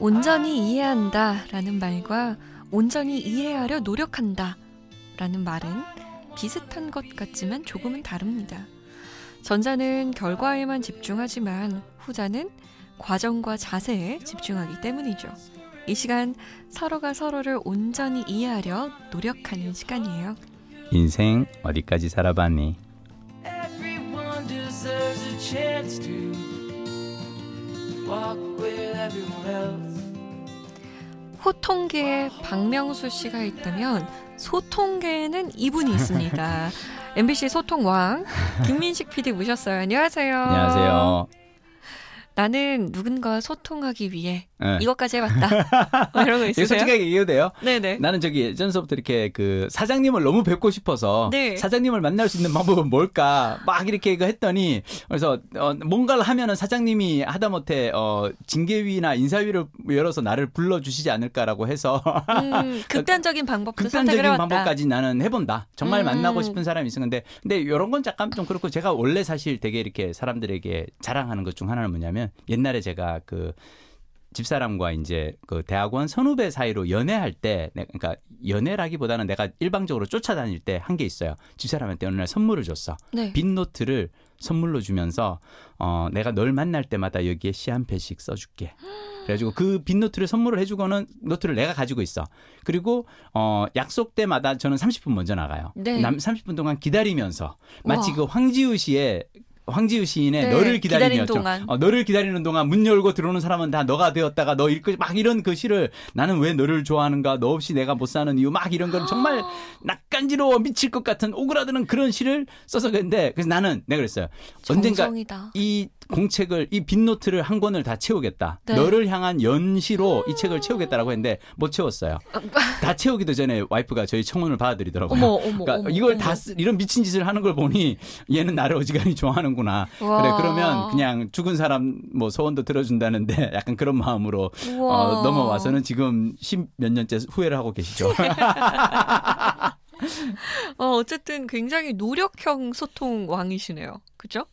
온전히 이해한다 라는 말과 온전히 이해하려 노력한다 라는 말은 비슷한 것 같지만 조금은 다릅니다. 전자는 결과에만 집중하지만 후자는 과정과 자세에 집중하기 때문이죠. 이 시간 서로가 서로를 온전히 이해하려 노력하는 시간이에요. 인생 어디까지 살아봤니? Everyone deserves a chance to walk with everyone else. 호통계에 박명수 씨가 있다면 소통계에는 이분이 있습니다. MBC 소통왕 김민식 PD 모셨어요. 안녕하세요. 안녕하세요. 나는 누군가와 소통하기 위해 네. 이것까지 해봤다. 뭐 이런 거 있으세요? 솔직하게 얘기해도 돼요? 네네. 나는 저기 예전서부터 이렇게 그 사장님을 너무 뵙고 싶어서 네. 사장님을 만날 수 있는 방법은 뭘까 막 이렇게 이거 했더니 그래서 어, 뭔가를 하면은 사장님이 하다못해 어, 징계위나 인사위를 열어서 나를 불러주시지 않을까라고 해서 음, 극단적인 선택을 극단적인. 방법까지 나는 해본다. 정말 음. 만나고 싶은 사람이 있어. 근데 근데 이런 건 잠깐 좀 그렇고 제가 원래 사실 되게 이렇게 사람들에게 자랑하는 것 중 하나는 뭐냐면 옛날에 제가 그 집사람과 이제 그 대학원 선후배 사이로 연애할 때, 내- 그러니까 연애라기보다는 내가 일방적으로 쫓아다닐 때 한 게 있어요. 집사람한테 어느 날 선물을 줬어. 네. 빈 노트를 선물로 주면서 어 내가 널 만날 때마다 여기에 시 한 편씩 써줄게. 그래가지고 그 빈 노트를 선물을 해주고는 노트를 내가 가지고 있어. 그리고 어 약속 때마다 저는 30분 먼저 나가요. 네. 남 30분 동안 기다리면서 마치 우와. 그 황지우 씨의 황지우 시인의 네, 너를 기다리는 기다리며 동안. 어, 너를 기다리는 동안 문 열고 들어오는 사람은 다 너가 되었다가 너 읽고 막 이런 그 시를 나는 왜 너를 좋아하는가 너 없이 내가 못 사는 이유 막 이런 건 정말 낯간지러워 미칠 것 같은 오그라드는 그런 시를 써서 그랬는데 그래서 나는 내가 그랬어요 언젠가 정성이다. 이 공책을 이 빈노트를 한 권을 다 채우겠다. 네. 너를 향한 연시로 이 책을 채우겠다라고 했는데 못 채웠어요. 다 채우기도 전에 와이프가 저희 청혼을 받아들이더라고요. 어머, 어머, 그러니까 어머, 이걸. 다 쓰, 이런 미친 짓을 하는 걸 보니 얘는 나를 어지간히 좋아하는구나. 와. 그래 그러면 그냥 죽은 사람 뭐 소원도 들어준다는데 약간 그런 마음으로 우와. 어, 넘어와서는 지금 십몇 년째 후회를 하고 계시죠. 어, 어쨌든 굉장히 노력형 소통 왕이시네요. 그죠?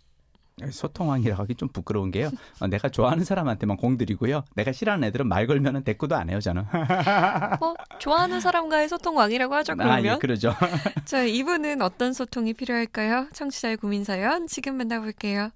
소통왕이라고 하기 좀 부끄러운 게요. 어, 내가 좋아하는 사람한테만 공들이고요. 내가 싫어하는 애들은 말 걸면은 대꾸도 안 해요, 저는. 뭐 좋아하는 사람과의 소통 왕이라고 하죠. 아, 그러면 예, 그러죠. 자 이분은 어떤 소통이 필요할까요? 청취자의 고민 사연 지금 만나볼게요.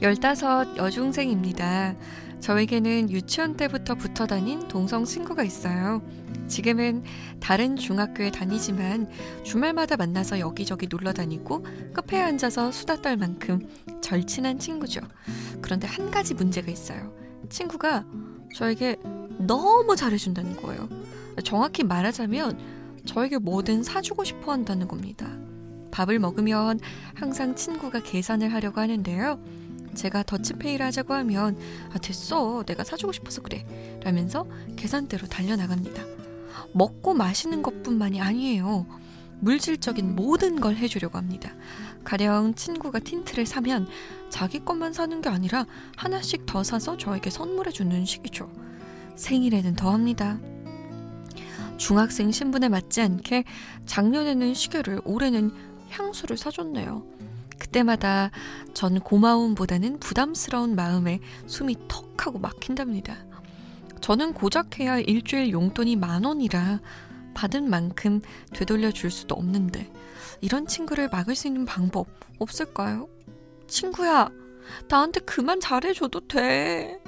열다섯 여중생입니다. 저에게는 유치원 때부터 붙어 다닌 동성 친구가 있어요. 지금은 다른 중학교에 다니지만 주말마다 만나서 여기저기 놀러 다니고 카페에 앉아서 수다 떨 만큼 절친한 친구죠. 그런데 한 가지 문제가 있어요. 친구가 저에게 너무 잘해준다는 거예요. 정확히 말하자면 저에게 뭐든 사주고 싶어 한다는 겁니다. 밥을 먹으면 항상 친구가 계산을 하려고 하는데요. 제가 더치페이를 하자고 하면 아 됐어 내가 사주고 싶어서 그래 라면서 계산대로 달려나갑니다. 먹고 마시는 것뿐만이 아니에요. 물질적인 모든 걸 해주려고 합니다. 가령 친구가 틴트를 사면 자기 것만 사는 게 아니라 하나씩 더 사서 저에게 선물해 주는 식이죠. 생일에는 더 합니다. 중학생 신분에 맞지 않게 작년에는 시계를 올해는 향수를 사줬네요. 그때마다 전 고마움보다는 부담스러운 마음에 숨이 턱 하고 막힌답니다. 저는 고작 해야 할 일주일 용돈이 만 원이라 받은 만큼 되돌려 줄 수도 없는데 이런 친구를 막을 수 있는 방법 없을까요? 친구야, 나한테 그만 잘해줘도 돼.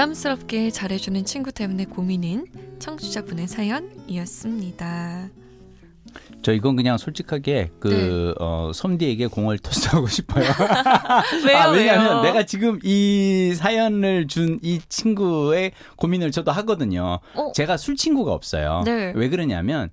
부담스럽게 잘해주는 친구 때문에 고민인 청취자분의 사연이었습니다. 저 이건 그냥 솔직하게 그 네. 어, 솜디에게 공을 토스하고 싶어요. 왜요? 아, 왜냐하면 왜요? 내가 지금 이 사연을 준 이 친구의 고민을 저도 하거든요. 어? 제가 술 친구가 없어요. 네. 왜 그러냐면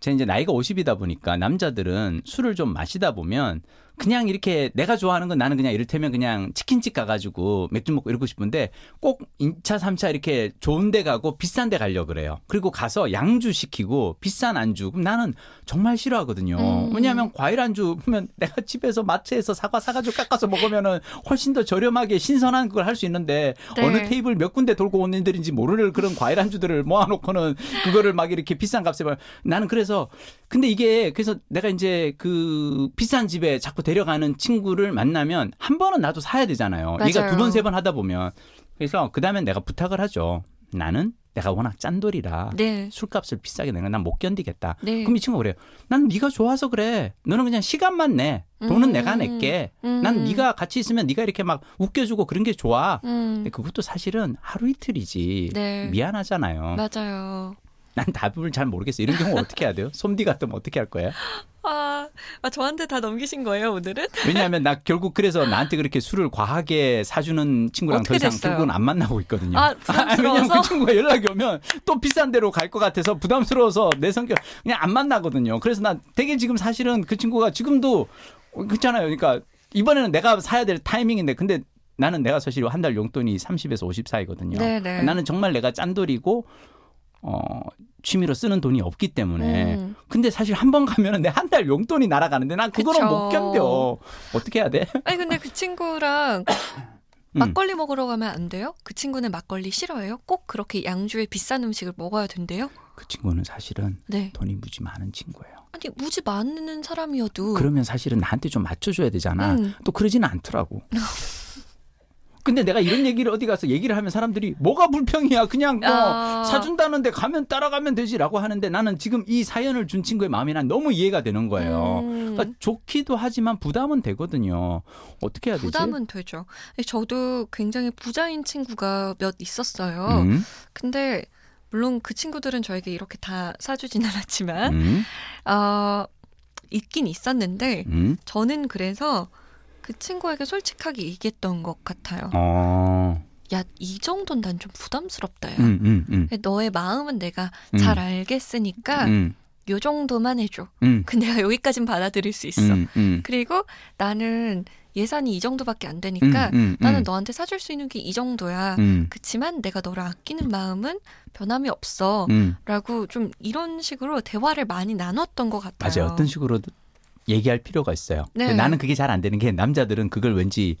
제가 이제 나이가 50이다 보니까 남자들은 술을 좀 마시다 보면 그냥 이렇게 내가 좋아하는 건 나는 그냥 이를테면 그냥 치킨집 가가지고 맥주 먹고 이러고 싶은데 꼭 2차, 3차 이렇게 좋은 데 가고 비싼 데 가려고 그래요. 그리고 가서 양주 시키고 비싼 안주. 그럼 나는 정말 싫어하거든요. 음. 왜냐하면 과일 안주 보면 내가 집에서 마트에서 사과 사가지고 깎아서 먹으면은 훨씬 더 저렴하게 신선한 그걸 할 수 있는데 네. 어느 테이블 몇 군데 돌고 온 애들인지 모르는 그런 과일 안주들을 모아놓고는 그거를 막 이렇게 비싼 값에 말 나는 그래서 근데 이게 그래서 내가 이제 그 비싼 집에 자꾸 데려가는 친구를 만나면 한 번은 나도 사야 되잖아요. 얘가 맞아요. 두번 세 번 하다 보면 그래서 그 다음에 내가 부탁을 하죠. 나는 내가 워낙 짠돌이라 네. 술값을 비싸게 내는 건난못 견디겠다. 네. 그럼 이 친구가 그래요. 난 네가 좋아서 그래. 너는 그냥 시간만 내. 돈은 음. 내가 낼게. 음. 난 네가 같이 있으면 네가 이렇게 막 웃겨주고 그런 게 좋아. 음. 근데 그것도 사실은 하루 이틀이지. 네. 미안하잖아요. 맞아요. 난 답을 잘 모르겠어. 이런 경우 어떻게 해야 돼요? 솜디 같으면 어떻게 할 거예요? 아, 아, 저한테 다 넘기신 거예요, 오늘은? 왜냐하면 나 결국 그래서 나한테 그렇게 술을 과하게 사주는 친구랑 더 이상 됐어요? 결국은 안 만나고 있거든요. 아, 왜냐면 부담스러워서? 그 친구가 연락이 오면 또 비싼 데로 갈 것 같아서 부담스러워서 내 성격 그냥 안 만나거든요. 그래서 나 되게 지금 사실은 그 친구가 지금도 그렇잖아요. 그러니까 이번에는 내가 사야 될 타이밍인데 근데 나는 내가 사실 한 달 용돈이 30에서 50 사이거든요. 네네. 나는 정말 내가 짠돌이고 어 취미로 쓰는 돈이 없기 때문에 음. 근데 사실 한 번 가면은 내 한 달 용돈이 날아가는데 난 그거는 그쵸. 못 견뎌. 어떻게 해야 돼? 아니, 근데 그 친구랑 음. 막걸리 먹으러 가면 안 돼요? 그 친구는 막걸리 싫어해요? 꼭 그렇게 양주에 비싼 음식을 먹어야 된대요? 그 친구는 사실은 네. 돈이 무지 많은 친구예요. 아니, 무지 많은 사람이어도. 그러면 사실은 나한테 좀 맞춰줘야 되잖아. 음. 또 그러지는 않더라고. 근데 내가 이런 얘기를 어디 가서 얘기를 하면 사람들이 뭐가 불평이야. 그냥 뭐 아. 사준다는데 가면 따라가면 되지라고 하는데 나는 지금 이 사연을 준 친구의 마음이 난 너무 이해가 되는 거예요. 음. 그러니까 좋기도 하지만 부담은 되거든요. 어떻게 해야 되지? 부담은 되죠. 저도 굉장히 부자인 친구가 몇 있었어요. 음, 근데 물론 그 친구들은 저에게 이렇게 다 사주진 않았지만 음, 어, 있긴 있었는데 음. 저는 그래서 그 친구에게 솔직하게 얘기했던 것 같아요. 어, 야, 이 정도는 난 좀 부담스럽다. 야. 음, 음, 음. 너의 마음은 내가 음. 잘 알겠으니까 음, 요 정도만 해줘. 음, 그 내가 여기까진 받아들일 수 있어. 음, 음. 그리고 나는 예산이 이 정도밖에 안 되니까 음, 음, 나는 음. 너한테 사줄 수 있는 게 이 정도야. 음, 그치만 내가 너를 아끼는 마음은 변함이 없어. 음. 라고 좀 이런 식으로 대화를 많이 나눴던 것 같아요. 맞아요. 어떤 식으로 얘기할 필요가 있어요. 네. 근데 나는 그게 잘 안 되는 게 남자들은 그걸 왠지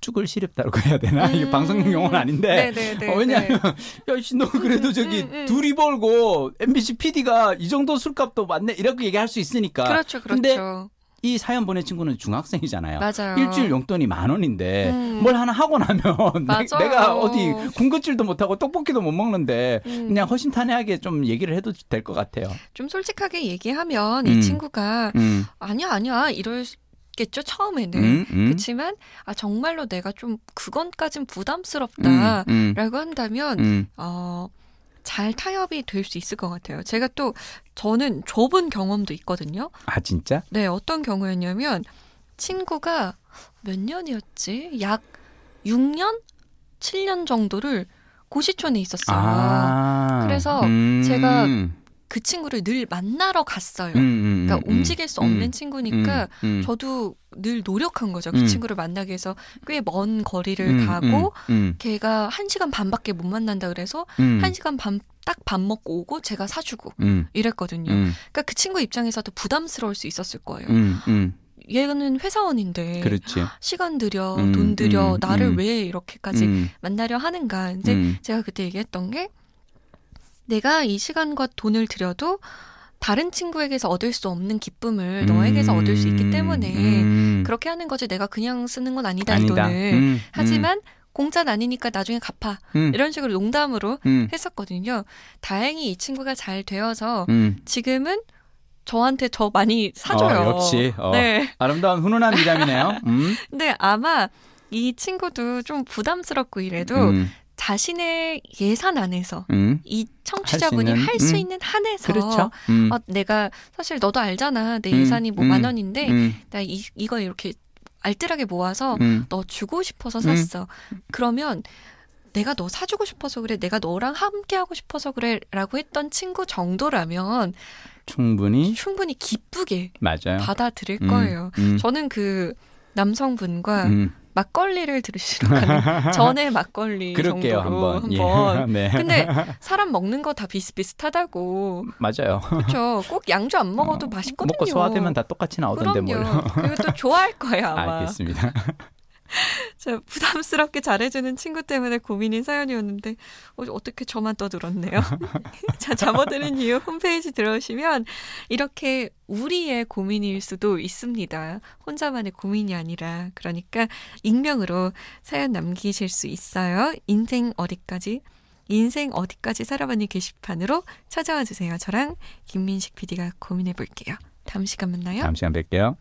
쭈글 시렵다고 해야 되나? 이게 음. 방송용 용어는 아닌데. 네네네. 어, 왜냐하면 야씨 너 그래도 저기 음, 음. 둘이 벌고 MBC PD가 이 정도 술값도 맞네 이렇게 얘기할 수 있으니까. 그렇죠, 근데 그렇죠. 이 사연 보낸 친구는 중학생이잖아요. 맞아요. 일주일 용돈이 만 원인데 음. 뭘 하나 하고 나면 내-. 내가 어디 군것질도 못 하고 떡볶이도 못 먹는데 음. 그냥 허심탄회하게 좀 얘기를 해도 될 것 같아요. 좀 솔직하게 얘기하면 음. 이 친구가 음, 아니야 아니야 이럴 겠죠 처음에는. 음, 음, 그렇지만 아 정말로 내가 좀 그건까진 부담스럽다. 음, 라고 한다면 음, 어, 잘 타협이 될 수 있을 것 같아요. 제가 또 저는 좁은 경험도 있거든요. 아 진짜? 네, 어떤 경우였냐면 친구가 몇 년이었지? 약 6년, 7년 정도를 고시촌에 있었어요. 아, 그래서 음, 제가 음, 그 친구를 늘 만나러 갔어요. 음, 그러니까 음, 움직일 수 음, 없는 음, 친구니까 음, 저도 늘 노력한 거죠. 그 음. 친구를 만나기 위해서 꽤 먼 거리를 음, 가고 음, 걔가 한 시간 반밖에 못 만난다 그래서 음, 한 시간 반 딱밥 먹고 오고 제가 사주고 음, 이랬거든요. 음, 그러니까 그 친구 입장에서도 부담스러울 수 있었을 거예요. 음, 음, 얘는 회사원인데 그렇지. 시간 들여 음, 돈 들여 음, 나를 음. 왜 이렇게까지 음, 만나려 하는가. 근데 음, 제가 그때 얘기했던 게 내가 이 시간과 돈을 들여도 다른 친구에게서 얻을 수 없는 기쁨을 너에게서 얻을 수 있기 때문에 음, 그렇게 하는 거지 내가 그냥 쓰는 건 아니다, 이 아니다. 돈을. 음, 하지만 공짜는 아니니까 나중에 갚아. 음, 이런 식으로 농담으로 음, 했었거든요. 다행히 이 친구가 잘 되어서 음. 지금은 저한테 더 많이 사줘요. 어, 역시 어, 네. 아름다운 훈훈한 미담이네요. 음, 근데 아마 이 친구도 좀 부담스럽고 이래도 음, 자신의 예산 안에서 음, 이 청취자분이 있는, 할수 음. 있는 한에서 그렇죠. 음, 어, 내가 사실 너도 알잖아. 내 음, 예산이 뭐 음, 만 원인데 음, 나 이, 이거 이렇게 알뜰하게 모아서 음, 너 주고 싶어서 샀어. 그러면 내가 너 사주고 싶어서 그래. 내가 너랑 함께 하고 싶어서 그래. 라고 했던 친구 정도라면 충분히 충분히 기쁘게 맞아요. 받아들일 음, 거예요. 음, 저는 그 남성분과 음. 막걸리를 들으시러 가는 전에 막걸리 그럴게요 정도로 한번. 예. 한번. 네. 근데 사람 먹는 거 다 비슷비슷하다고. 맞아요. 그렇죠. 꼭 양주 안 먹어도 맛있거든요. 먹고 소화되면 다 똑같이 나오던데 그럼요. 뭘. 그리고 또 좋아할 거예요 아마. 알겠습니다. 자, 부담스럽게 잘해주는 친구 때문에 고민인 사연이었는데 어, 어떻게 저만 떠들었네요. 자, 잠어드는 이유 홈페이지 들어오시면 이렇게 우리의 고민일 수도 있습니다. 혼자만의 고민이 아니라 그러니까 익명으로 사연 남기실 수 있어요. 인생 어디까지 인생 어디까지 살아봤니 게시판으로 찾아와 주세요. 저랑 김민식 PD가 고민해 볼게요. 다음 시간 만나요. 다음 시간 뵐게요.